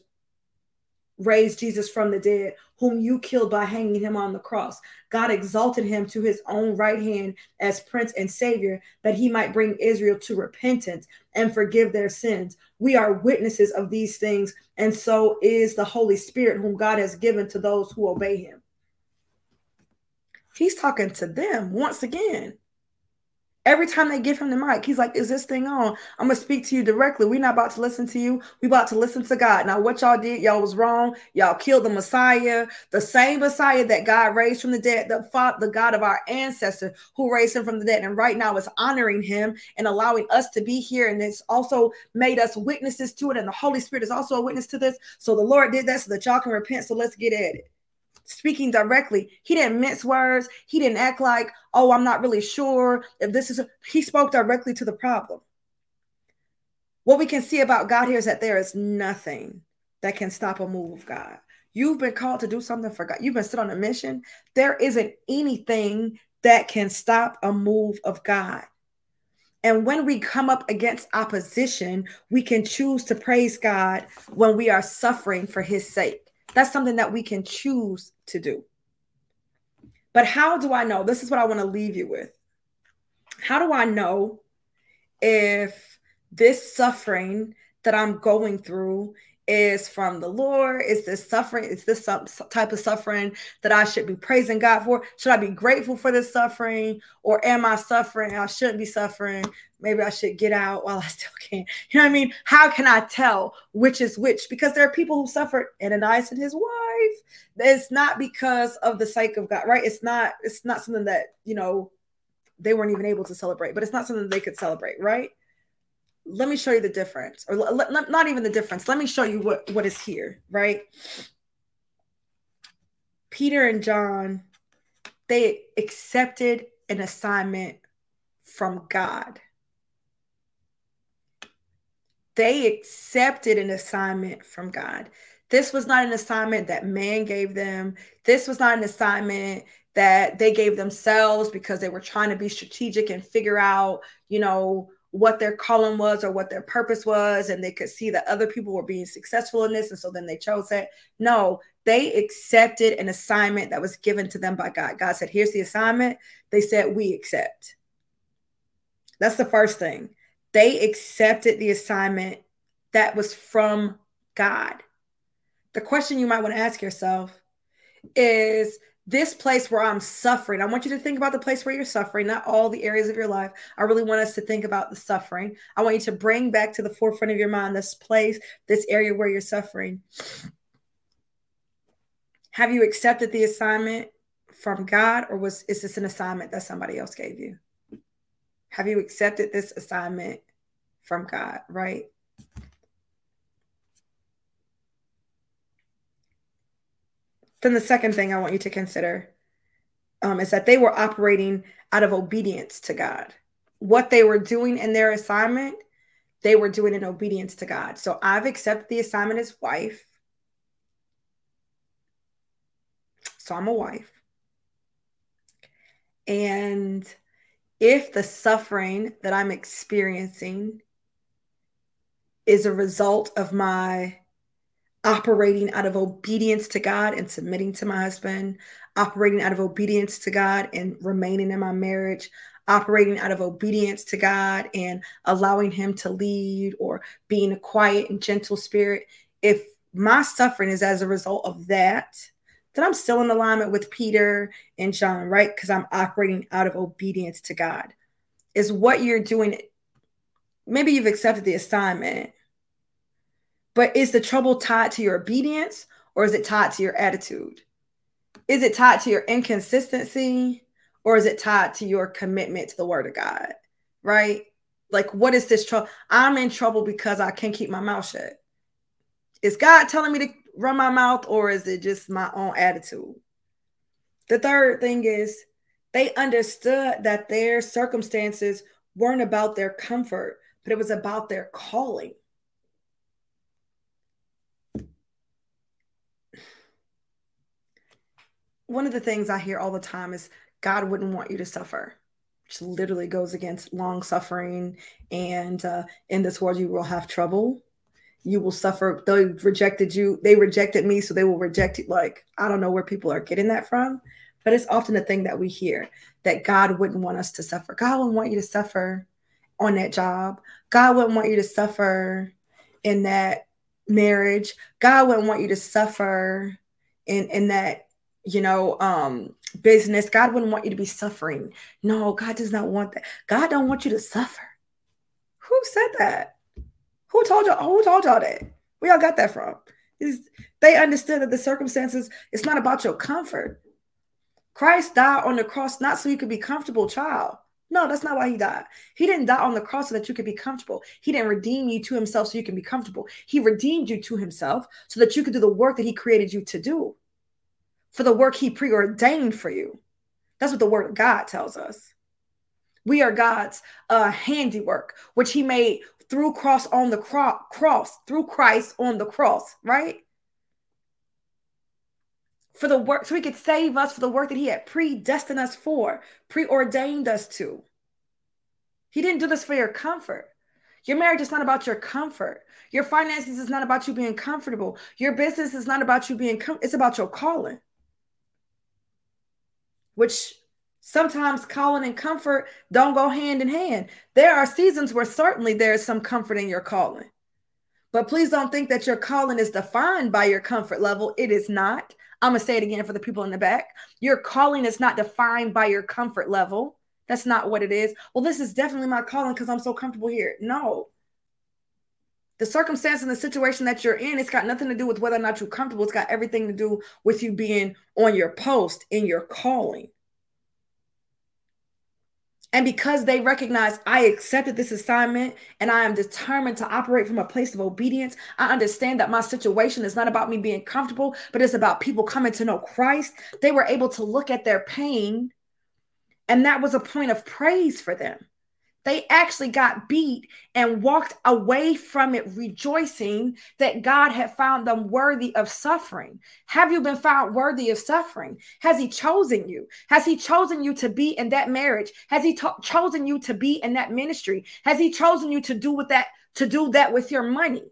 raised jesus from the dead whom you killed by hanging him on the cross. God exalted him to his own right hand as prince and savior that he might bring israel to repentance and forgive their sins. We are witnesses of these things and so is the holy spirit whom god has given to those who obey him. He's talking to them once again Every time they give him the mic, he's like, Is this thing on? I'm gonna speak to you directly. We're not about to listen to you. We about to listen to God. Now, what y'all did, y'all was wrong. Y'all killed the Messiah, the same Messiah that God raised from the dead, the, the God of our ancestor who raised him from the dead. And right now is honoring him and allowing us to be here. And it's also made us witnesses to it. And the Holy Spirit is also a witness to this. So the Lord did that so that y'all can repent. So let's get at it speaking directly. He didn't mince words. He didn't act like, oh, I'm not really sure if this is. He spoke directly to the problem. What we can see about God here is that there is nothing that can stop a move of God. You've been called to do something for God. You've been set on a mission. There isn't anything that can stop a move of God. And when we come up against opposition, we can choose to praise God when we are suffering for his sake. That's something that we can choose to do. But how do I know? This is what I want to leave you with. How do I know if this suffering that I'm going through is from the Lord? Is this suffering? Is this some type of suffering that I should be praising God for? Should I be grateful for this suffering? Or am I suffering? I shouldn't be suffering. Maybe I should get out while I still can. You know what I mean? How can I tell which is which? Because there are people who suffered, Ananias and his wife. It's not because of the sake of God, right? It's not, it's not something that, you know, they weren't even able to celebrate, but it's not something they could celebrate, right? Let me show you the difference or let, not even the difference. Let me show you what what is here right? Peter and john they accepted an assignment from god. They accepted an assignment from god. This was not an assignment that man gave them. This was not an assignment that they gave themselves because they were trying to be strategic and figure out you know what their calling was or what their purpose was and they could see that other people were being successful in this and so then they chose it no they accepted an assignment that was given to them by God. God said, Here's the assignment. They said, We accept. That's the first thing. They accepted the assignment that was from God. The question you might want to ask yourself is this place where I'm suffering. I want you to think about the place where you're suffering, not all the areas of your life. I really want us to think about the suffering. I want you to bring back to the forefront of your mind this place, this area where you're suffering. Have you accepted the assignment from God or was is this an assignment that somebody else gave you? Have you accepted this assignment from God, right? Then the second thing I want you to consider um, is that they were operating out of obedience to God. What they were doing in their assignment, they were doing in obedience to God. So I've accepted the assignment as wife. So I'm a wife. And if the suffering that I'm experiencing is a result of my operating out of obedience to God and submitting to my husband, operating out of obedience to God and remaining in my marriage, operating out of obedience to God and allowing Him to lead or being a quiet and gentle spirit. If my suffering is as a result of that, then I'm still in alignment with Peter and John, right? Because I'm operating out of obedience to God. Is what you're doing. Maybe you've accepted the assignment, but is the trouble tied to your obedience or is it tied to your attitude? Is it tied to your inconsistency or is it tied to your commitment to the word of God? Right? Like, what is this trouble? I'm in trouble because I can't keep my mouth shut. Is God telling me to run my mouth or is it just my own attitude? The third thing is they understood that their circumstances weren't about their comfort, but it was about their calling. One of the things I hear all the time is God wouldn't want you to suffer, which literally goes against long suffering. And uh, in this world, you will have trouble you will suffer. They rejected you. They rejected me, so they will reject you. Like, I don't know where people are getting that from, but it's often a thing that we hear that God wouldn't want us to suffer. God wouldn't want you to suffer on that job. God wouldn't want you to suffer in that marriage. God wouldn't want you to suffer in, in that, you know, um, business. God wouldn't want you to be suffering. No, God does not want that. God don't want you to suffer. Who said that? Who told y'all? Who told y'all that? Where y'all got that from? Is they understood that the circumstances, it's not about your comfort. Christ died on the cross not so you could be comfortable, child. No, that's not why he died. He didn't die on the cross so that you could be comfortable. He didn't redeem you to himself so you can be comfortable. He redeemed you to himself so that you could do the work that he created you to do, for the work he preordained for you. That's what the word of God tells us. We are God's uh, handiwork, which he made through cross on the cro- cross, through Christ on the cross, right? For the work, so he could save us for the work that he had predestined us for, preordained us to. He didn't do this for your comfort. Your marriage is not about your comfort. Your finances is not about you being comfortable. Your business is not about you being, com- it's about your calling. Which Sometimes calling and comfort don't go hand in hand. There are seasons where certainly there is some comfort in your calling. But please don't think that your calling is defined by your comfort level. It is not. I'm going to say it again for the people in the back. Your calling is not defined by your comfort level. That's not what it is. Well, this is definitely my calling because I'm so comfortable here. No. The circumstance and the situation that you're in, it's got nothing to do with whether or not you're comfortable. It's got everything to do with you being on your post in your calling. And because they recognize I accepted this assignment and I am determined to operate from a place of obedience, I understand that my situation is not about me being comfortable, but it's about people coming to know Christ. They were able to look at their pain, and that was a point of praise for them. They actually got beat and walked away from it rejoicing that God had found them worthy of suffering. Have you been found worthy of suffering? Has He chosen you? Has He chosen you to be in that marriage? Has He to- chosen you to be in that ministry? Has He chosen you to do with that to do that with your money?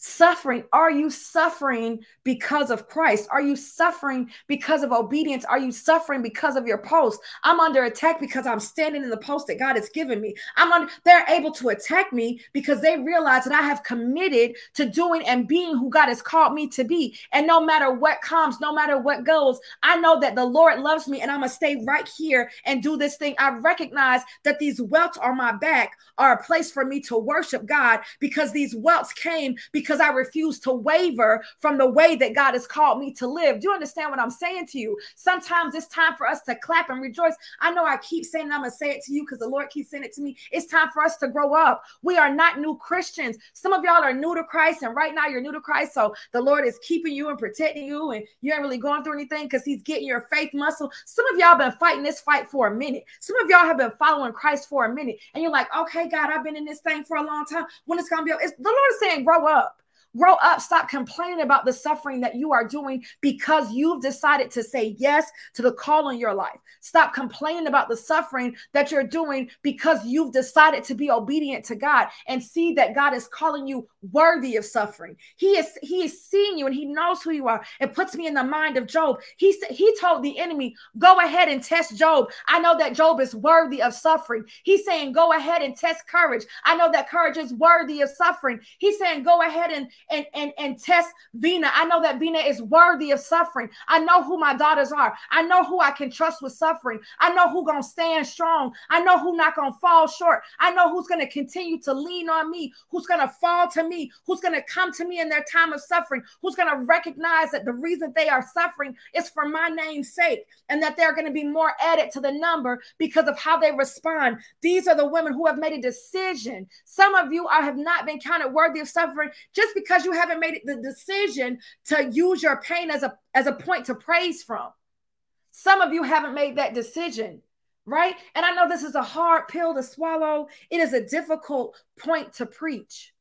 Suffering? Are you suffering because of Christ? Are you suffering because of obedience? Are you suffering because of your post? I'm under attack because I'm standing in the post that God has given me. I'm on they're able to attack me because they realize that I have committed to doing and being who God has called me to be. And no matter what comes, no matter what goes, I know that the Lord loves me and I'm gonna stay right here and do this thing. I recognize that these welts on my back are a place for me to worship God because these welts came because because I refuse to waver from the way that God has called me to live. Do you understand what I'm saying to you? Sometimes it's time for us to clap and rejoice. I know I keep saying I'm going to say it to you because the Lord keeps saying it to me. It's time for us to grow up. We are not new Christians. Some of y'all are new to Christ, and right now you're new to Christ. So the Lord is keeping you and protecting you, and you ain't really going through anything because He's getting your faith muscle. Some of y'all have been fighting this fight for a minute. Some of y'all have been following Christ for a minute, and you're like, okay, God, I've been in this thing for a long time. When it's going to be, it's, the Lord is saying, grow up. Grow up. Stop complaining about the suffering that you are doing because you've decided to say yes to the call in your life. Stop complaining about the suffering that you're doing because you've decided to be obedient to God and see that God is calling you worthy of suffering. He is He is seeing you and He knows who you are. It puts me in the mind of Job. He said He told the enemy, "Go ahead and test Job. I know that Job is worthy of suffering." He's saying, "Go ahead and test Courage. I know that Courage is worthy of suffering." He's saying, "Go ahead and and and and test Vina. I know that Vina is worthy of suffering. I know who my daughters are. I know who I can trust with suffering. I know who gonna stand strong. I know who not gonna fall short. I know who's gonna continue to lean on me. Who's gonna fall to me? Who's gonna come to me in their time of suffering? Who's gonna recognize that the reason they are suffering is for my name's sake, and that they're gonna be more added to the number because of how they respond. These are the women who have made a decision. Some of you are have not been counted worthy of suffering just because because you haven't made the decision to use your pain as a as a point to praise from. Some of you haven't made that decision, right? And I know this is a hard pill to swallow. It is a difficult point to preach.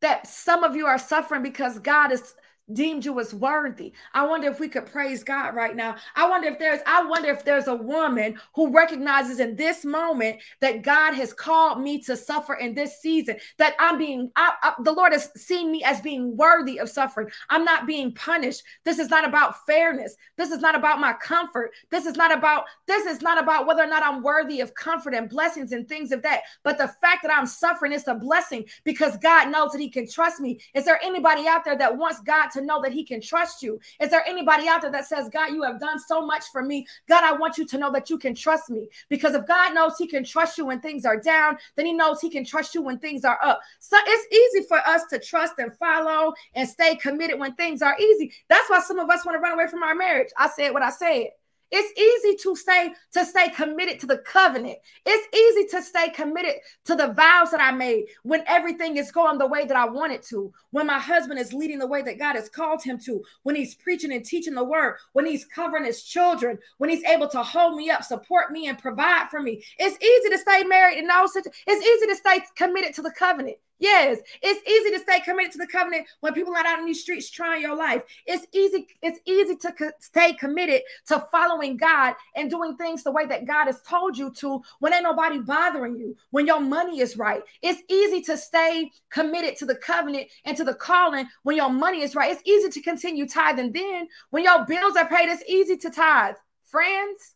That some of you are suffering because God is deemed you as worthy. I wonder if we could praise God right now. I wonder if there's I wonder if there's a woman who recognizes in this moment that God has called me to suffer in this season that I'm being I, I, the Lord has seen me as being worthy of suffering. I'm not being punished. This is not about fairness. This is not about my comfort. This is not about this is not about whether or not I'm worthy of comfort and blessings and things of that. But the fact that I'm suffering is a blessing because God knows that he can trust me. Is there anybody out there that wants God to know that He can trust you? Is there anybody out there that says, God, you have done so much for me? God, I want you to know that you can trust me. Because if God knows He can trust you when things are down, then He knows He can trust you when things are up. So it's easy for us to trust and follow and stay committed when things are easy. That's why some of us want to run away from our marriage. I said what I said. It's easy to stay to stay committed to the covenant. It's easy to stay committed to the vows that I made when everything is going the way that I want it to. When my husband is leading the way that God has called him to. When he's preaching and teaching the word. When he's covering his children. When he's able to hold me up, support me, and provide for me. It's easy to stay married in all situations. It's easy to stay committed to the covenant. Yes, it's easy to stay committed to the covenant when people are out in these streets trying your life. It's easy. It's easy to co- stay committed to following God and doing things the way that God has told you to when ain't nobody bothering you. When your money is right, it's easy to stay committed to the covenant and to the calling when your money is right. It's easy to continue tithing. Then when your bills are paid, it's easy to tithe. Friends,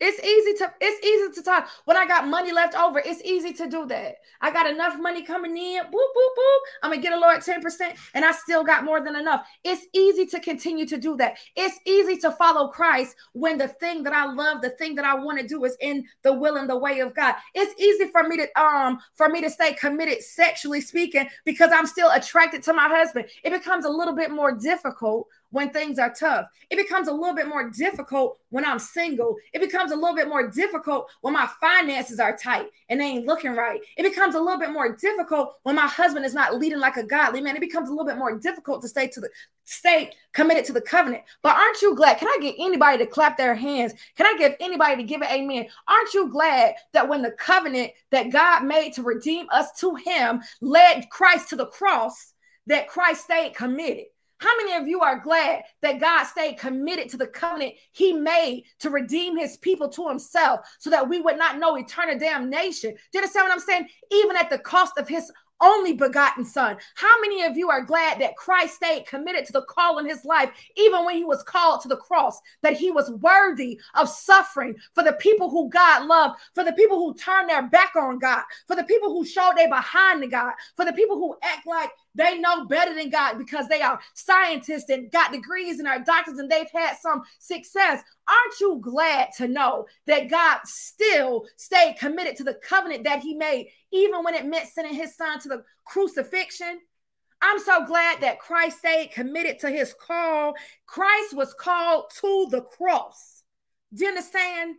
it's easy to it's easy to talk. When I got money left over, it's easy to do that. I got enough money coming in. Boop, boop, boop. I'm gonna get a lower 10%, and I still got more than enough. It's easy to continue to do that. It's easy to follow Christ when the thing that I love, the thing that I want to do is in the will and the way of God. It's easy for me to um for me to stay committed sexually speaking because I'm still attracted to my husband. It becomes a little bit more difficult when things are tough. It becomes a little bit more difficult when I'm single. It becomes a little bit more difficult when my finances are tight and they ain't looking right. It becomes a little bit more difficult when my husband is not leading like a godly man. It becomes a little bit more difficult to stay to the stay committed to the covenant. But aren't you glad? Can I get anybody to clap their hands? Can I get anybody to give it amen? Aren't you glad that when the covenant that God made to redeem us to him led Christ to the cross, that Christ stayed committed? How many of you are glad that God stayed committed to the covenant he made to redeem his people to himself so that we would not know eternal damnation? Do you understand what I'm saying? Even at the cost of his only begotten Son. How many of you are glad that Christ stayed committed to the call in his life, even when he was called to the cross, that he was worthy of suffering for the people who God loved, for the people who turned their back on God, for the people who showed they behind the God, for the people who act like they know better than God because they are scientists and got degrees and are doctors and they've had some success. Aren't you glad to know that God still stayed committed to the covenant that He made, even when it meant sending His Son to the crucifixion? I'm so glad that Christ stayed committed to His call. Christ was called to the cross. Do you understand?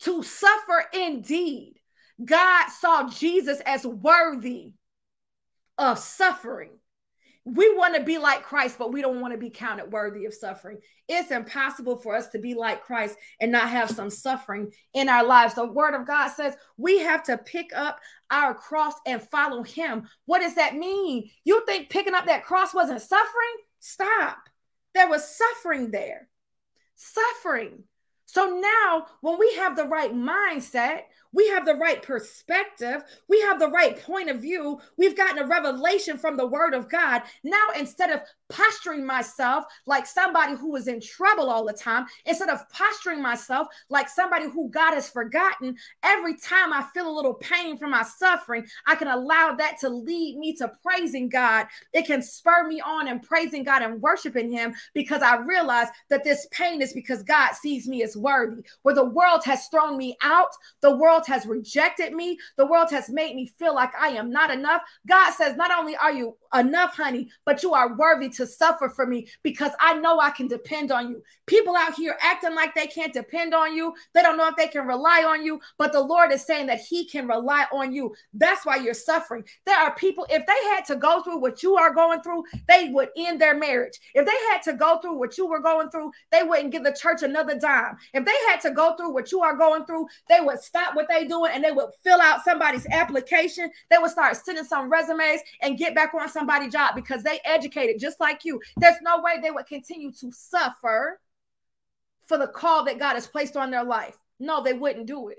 To suffer indeed. God saw Jesus as worthy of suffering. We want to be like Christ, but we don't want to be counted worthy of suffering. It's impossible for us to be like Christ and not have some suffering in our lives. The word of God says we have to pick up our cross and follow him. What does that mean? You think picking up that cross wasn't suffering? Stop. There was suffering there. Suffering. So now, when we have the right mindset, we have the right perspective, we have the right point of view, we've gotten a revelation from the word of God. Now, instead of posturing myself like somebody who is in trouble all the time, instead of posturing myself like somebody who God has forgotten, every time I feel a little pain from my suffering, I can allow that to lead me to praising God. It can spur me on and praising God and worshiping Him because I realize that this pain is because God sees me as worthy. Where the world has thrown me out, the world world has rejected me. The world has made me feel like I am not enough. God says, Not only are you enough, honey, but you are worthy to suffer for me because I know I can depend on you. People out here acting like they can't depend on you, they don't know if they can rely on you, but the Lord is saying that He can rely on you. That's why you're suffering. There are people, if they had to go through what you are going through, they would end their marriage. If they had to go through what you were going through, they wouldn't give the church another dime. If they had to go through what you are going through, they would stop what they doing and they would fill out somebody's application. They would start sending some resumes and get back on somebody's job because they educated just like you. There's no way they would continue to suffer for the call that God has placed on their life. No, they wouldn't do it.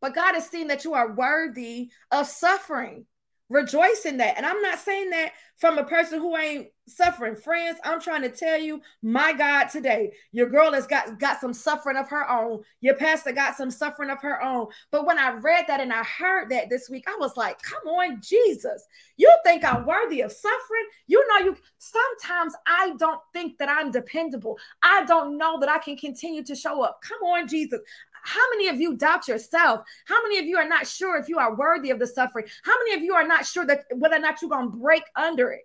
But God has seen that you are worthy of suffering. Rejoice in that. And I'm not saying that from a person who ain't suffering. Friends, I'm trying to tell you, my God, today, your girl has got, got some suffering of her own. Your pastor got some suffering of her own. But when I read that and I heard that this week, I was like, come on, Jesus. You think I'm worthy of suffering? You know, you sometimes I don't think that I'm dependable. I don't know that I can continue to show up. Come on, Jesus. How many of you doubt yourself? How many of you are not sure if you are worthy of the suffering? How many of you are not sure that whether or not you're going to break under it?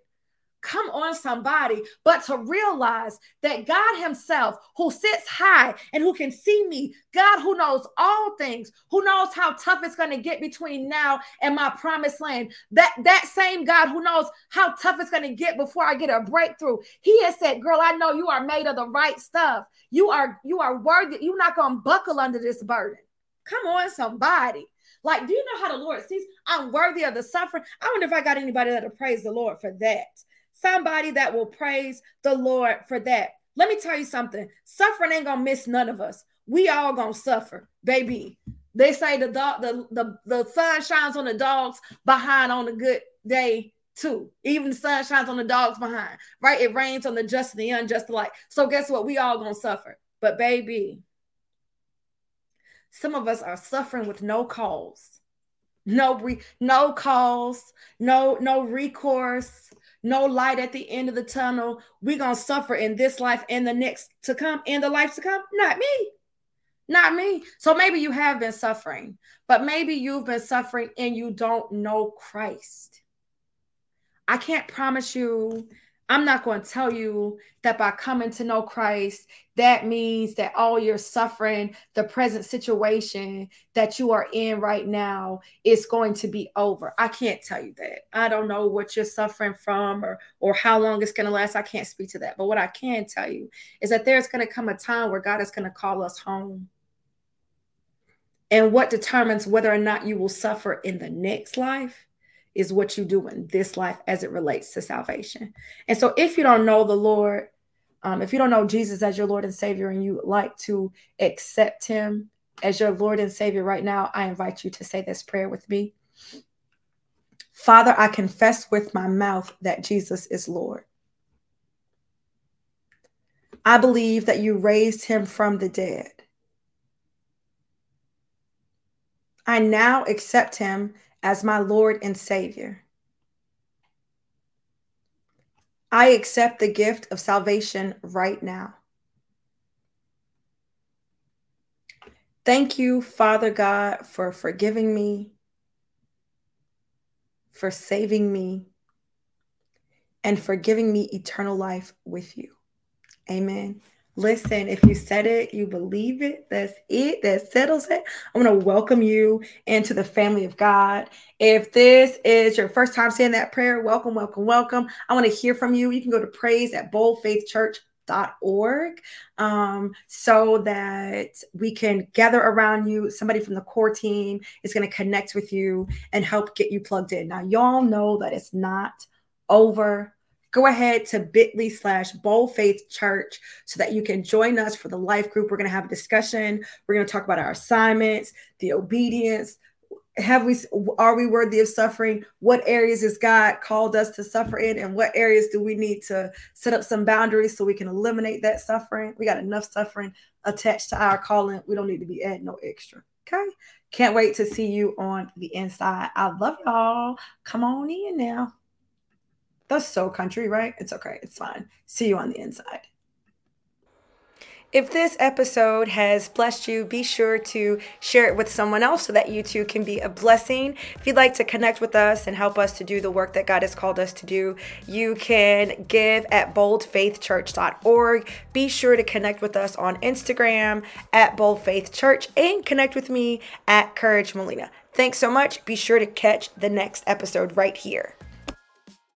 Come on, somebody, but to realize that God Himself, who sits high and who can see me, God who knows all things, who knows how tough it's going to get between now and my promised land, that that same God who knows how tough it's going to get before I get a breakthrough, He has said, "Girl, I know you are made of the right stuff. You are you are worthy. You're not going to buckle under this burden. Come on, somebody." Like, do you know how the Lord sees I'm worthy of the suffering? I wonder if I got anybody that'll praise the Lord for that somebody that will praise the Lord for that. Let me tell you something suffering ain't gonna miss none of us. We all gonna suffer, baby. They say the dog, the, the, the sun shines on the dogs behind on a good day too. Even the sun shines on the dogs behind, right? It rains on the just and the unjust alike. So guess what? We all gonna suffer. But baby, some of us are suffering with no cause, no re- no cause, no no recourse, no light at the end of the tunnel. We're going to suffer in this life and the next to come, in the life to come. Not me. Not me. So maybe you have been suffering, but maybe you've been suffering and you don't know Christ. I can't promise you I'm not going to tell you that by coming to know Christ, that means that all your suffering, the present situation that you are in right now, is going to be over. I can't tell you that. I don't know what you're suffering from or or how long it's going to last. I can't speak to that. But what I can tell you is that there's going to come a time where God is going to call us home. And what determines whether or not you will suffer in the next life is what you do in this life as it relates to salvation. And so, if you don't know the Lord, um, if you don't know Jesus as your Lord and Savior, and you like to accept Him as your Lord and Savior right now, I invite you to say this prayer with me. Father, I confess with my mouth that Jesus is Lord. I believe that you raised him from the dead. I now accept him as my Lord and Savior. I accept the gift of salvation right now. Thank you, Father God, for forgiving me, for saving me, and for giving me eternal life with you. Amen. Listen, if you said it, you believe it, that's it, that settles it. I'm going to welcome you into the family of God. If this is your first time saying that prayer, welcome, welcome, welcome. I want to hear from you. You can go to praise at boldfaithchurch.org um, so that we can gather around you. Somebody from the core team is going to connect with you and help get you plugged in. Now, y'all know that it's not over go ahead to bit.ly slash bold faith church so that you can join us for the life group. We're going to have a discussion. We're going to talk about our assignments, the obedience. Have we are we worthy of suffering? What areas has God called us to suffer in, and what areas do we need to set up some boundaries so we can eliminate that suffering? We got enough suffering attached to our calling. We don't need to be adding no extra. Okay. Can't wait to see you on the inside. I love y'all. Come on in now. That's so country, right? It's okay. It's fine. See you on the inside. If this episode has blessed you, be sure to share it with someone else so that you too can be a blessing. If you'd like to connect with us and help us to do the work that God has called us to do, you can give at boldfaithchurch.org. Be sure to connect with us on Instagram at boldfaithchurch and connect with me at Courage Molina. Thanks so much. Be sure to catch the next episode right here.